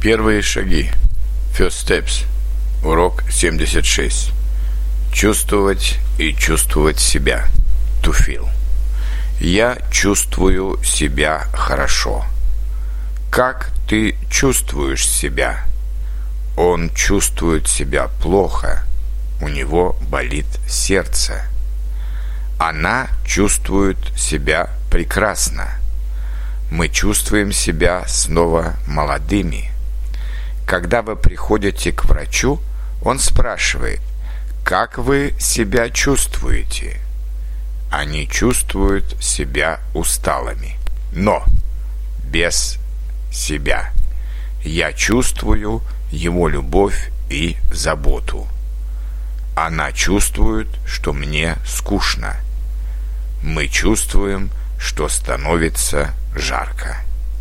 Первые шаги. First steps. Урок 76. Чувствовать и чувствовать себя. To feel. Я чувствую себя хорошо. Как ты чувствуешь себя? Он чувствует себя плохо. У него болит сердце. Она чувствует себя прекрасно. Мы чувствуем себя снова молодыми. Когда вы приходите к врачу, он спрашивает, как вы себя чувствуете? Они чувствуют себя усталыми, но без себя. Я чувствую его любовь и заботу. Она чувствует, что мне скучно. Мы чувствуем, что становится жарко.